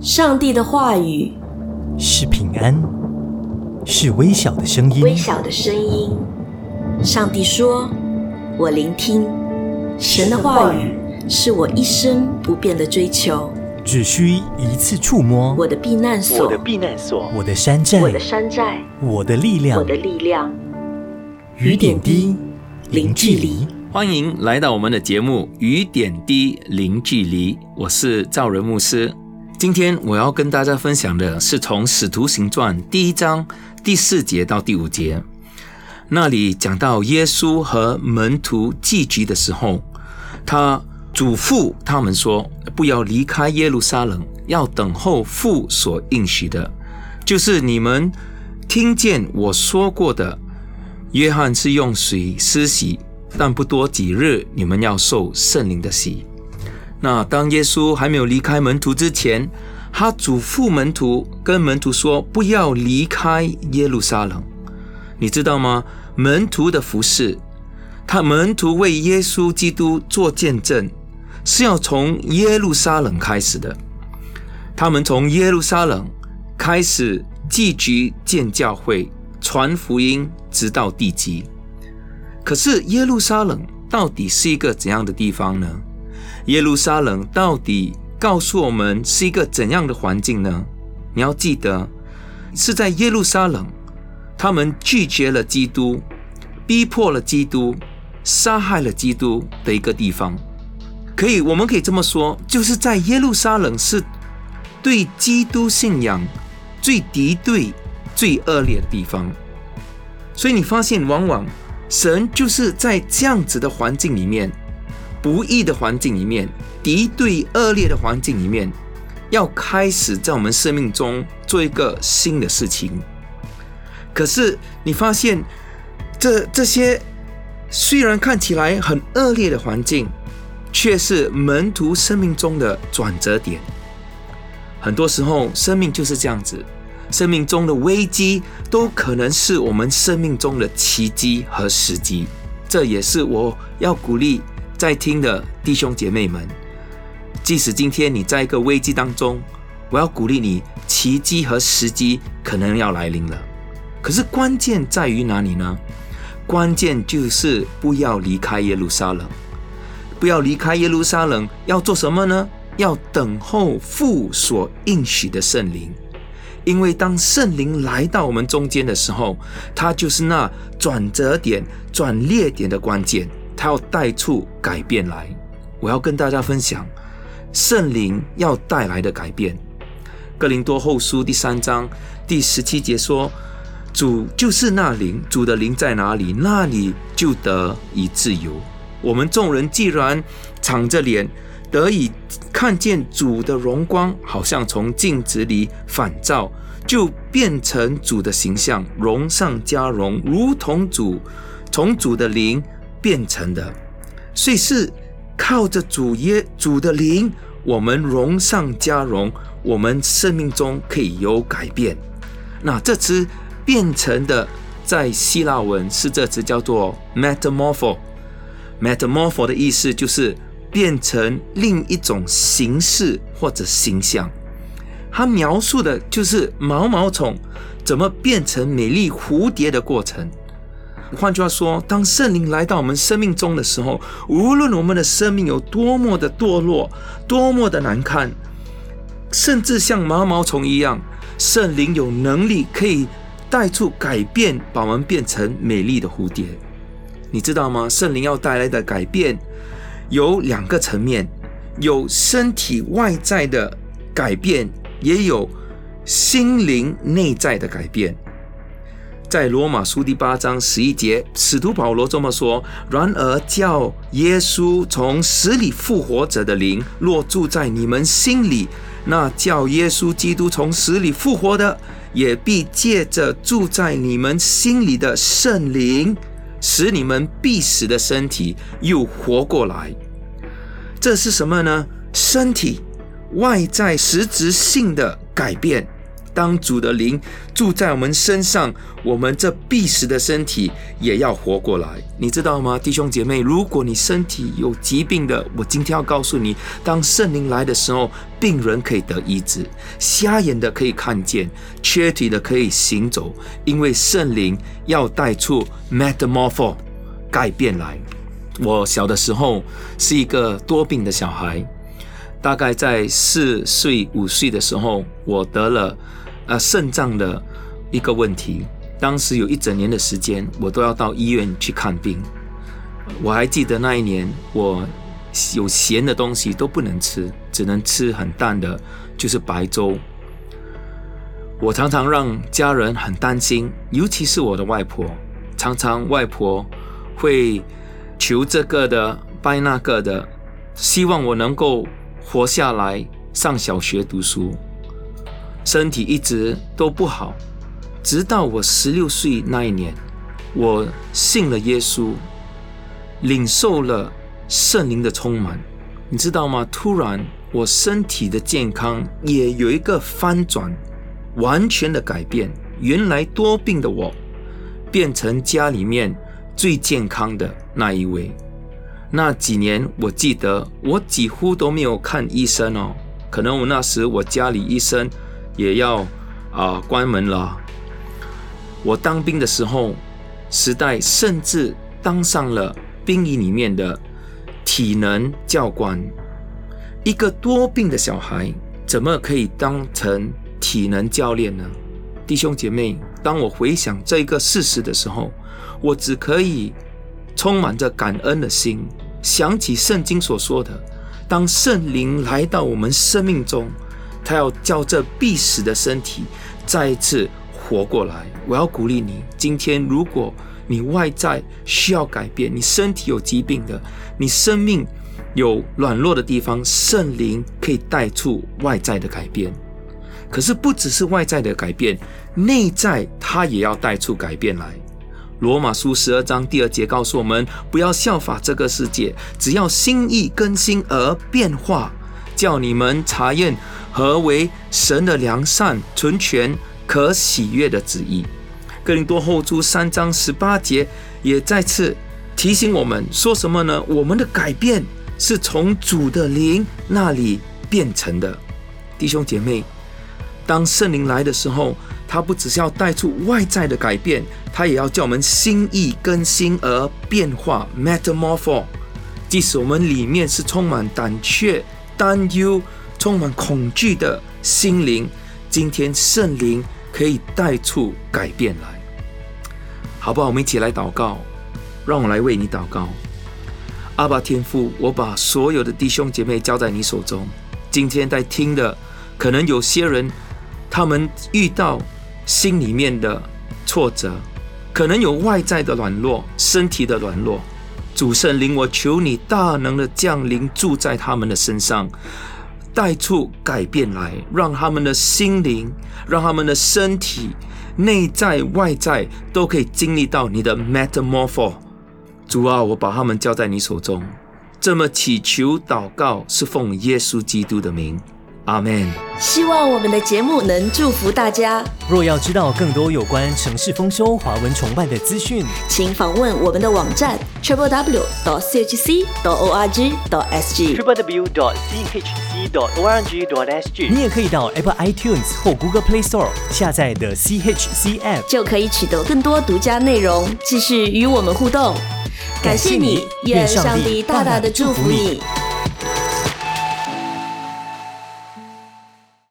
上帝的话语是平安，是微小的声音。微小的声音。上帝说：“我聆听。”神的话语是我一生不变的追求。只需一次触摸，我的避难所，我的避难所，我的山寨，我的山寨，我的力量，我的力量。雨点滴，零距离。欢迎来到我们的节目《雨点滴零距离》，我是赵仁牧师。今天我要跟大家分享的是从《使徒行传》第一章第四节到第五节，那里讲到耶稣和门徒聚集的时候，他。嘱咐他们说：“不要离开耶路撒冷，要等候父所应许的，就是你们听见我说过的。约翰是用水施洗，但不多几日，你们要受圣灵的洗。那当耶稣还没有离开门徒之前，他嘱咐门徒，跟门徒说：不要离开耶路撒冷。你知道吗？门徒的服饰，他门徒为耶稣基督做见证。”是要从耶路撒冷开始的，他们从耶路撒冷开始聚集建教会、传福音，直到地极。可是耶路撒冷到底是一个怎样的地方呢？耶路撒冷到底告诉我们是一个怎样的环境呢？你要记得，是在耶路撒冷，他们拒绝了基督，逼迫了基督，杀害了基督的一个地方。可以，我们可以这么说，就是在耶路撒冷是对基督信仰最敌对、最恶劣的地方。所以你发现，往往神就是在这样子的环境里面、不义的环境里面、敌对恶劣的环境里面，要开始在我们生命中做一个新的事情。可是你发现，这这些虽然看起来很恶劣的环境。却是门徒生命中的转折点。很多时候，生命就是这样子，生命中的危机都可能是我们生命中的奇迹和时机。这也是我要鼓励在听的弟兄姐妹们。即使今天你在一个危机当中，我要鼓励你，奇迹和时机可能要来临了。可是关键在于哪里呢？关键就是不要离开耶路撒冷。不要离开耶路撒冷，要做什么呢？要等候父所应许的圣灵，因为当圣灵来到我们中间的时候，他就是那转折点、转捩点的关键，他要带出改变来。我要跟大家分享圣灵要带来的改变。哥林多后书第三章第十七节说：“主就是那灵，主的灵在哪里，那里就得以自由。”我们众人既然敞着脸得以看见主的荣光，好像从镜子里反照，就变成主的形象，荣上加荣，如同主从主的灵变成的。所以是靠着主耶主的灵，我们荣上加荣，我们生命中可以有改变。那这词变成的，在希腊文是这词叫做 metamorpho。metamorpho 的意思就是变成另一种形式或者形象，它描述的就是毛毛虫怎么变成美丽蝴蝶的过程。换句话说，当圣灵来到我们生命中的时候，无论我们的生命有多么的堕落、多么的难看，甚至像毛毛虫一样，圣灵有能力可以带出改变，把我们变成美丽的蝴蝶。你知道吗？圣灵要带来的改变有两个层面，有身体外在的改变，也有心灵内在的改变。在罗马书第八章十一节，使徒保罗这么说：“然而叫耶稣从死里复活者的灵，若住在你们心里，那叫耶稣基督从死里复活的，也必借着住在你们心里的圣灵。”使你们必死的身体又活过来，这是什么呢？身体外在实质性的改变，当主的灵住在我们身上，我们这必死的身体也要活过来。你知道吗，弟兄姐妹？如果你身体有疾病的，我今天要告诉你，当圣灵来的时候，病人可以得医治，瞎眼的可以看见，缺体的可以行走，因为圣灵要带出 metamorpho 改变来。我小的时候是一个多病的小孩。大概在四岁五岁的时候，我得了呃肾脏的一个问题。当时有一整年的时间，我都要到医院去看病。我还记得那一年，我有咸的东西都不能吃，只能吃很淡的，就是白粥。我常常让家人很担心，尤其是我的外婆，常常外婆会求这个的拜那个的，希望我能够。活下来，上小学读书，身体一直都不好，直到我十六岁那一年，我信了耶稣，领受了圣灵的充满，你知道吗？突然，我身体的健康也有一个翻转，完全的改变。原来多病的我，变成家里面最健康的那一位。那几年，我记得我几乎都没有看医生哦。可能我那时我家里医生也要啊关门了。我当兵的时候，时代甚至当上了兵营里面的体能教官。一个多病的小孩，怎么可以当成体能教练呢？弟兄姐妹，当我回想这个事实的时候，我只可以充满着感恩的心。想起圣经所说的，当圣灵来到我们生命中，他要叫这必死的身体再一次活过来。我要鼓励你，今天如果你外在需要改变，你身体有疾病的，你生命有软弱的地方，圣灵可以带出外在的改变。可是不只是外在的改变，内在他也要带出改变来。罗马书十二章第二节告诉我们：不要效法这个世界，只要心意更新而变化，叫你们查验何为神的良善、纯全、可喜悦的旨意。哥林多后书三章十八节也再次提醒我们说什么呢？我们的改变是从主的灵那里变成的。弟兄姐妹，当圣灵来的时候。它不只是要带出外在的改变，它也要叫我们心意更新而变化 （metamorpho）。即使我们里面是充满胆怯、担忧、充满恐惧的心灵，今天圣灵可以带出改变来，好不好？我们一起来祷告，让我来为你祷告。阿爸天父，我把所有的弟兄姐妹交在你手中。今天在听的，可能有些人，他们遇到。心里面的挫折，可能有外在的软弱，身体的软弱。主圣灵，我求你大能的降临，住在他们的身上，带出改变来，让他们的心灵，让他们的身体，内在外在都可以经历到你的 metamorpho。主啊，我把他们交在你手中，这么祈求祷告，是奉耶稣基督的名。阿门。希望我们的节目能祝福大家。若要知道更多有关城市丰收、华文崇拜的资讯，请访问我们的网站 triple w dot chc dot org dot sg triple w dot chc dot org dot sg。你也可以到 Apple iTunes 或 Google Play Store 下载的 CHC App，就可以取得更多独家内容，继续与我们互动。感谢你，愿上帝大大的祝福你。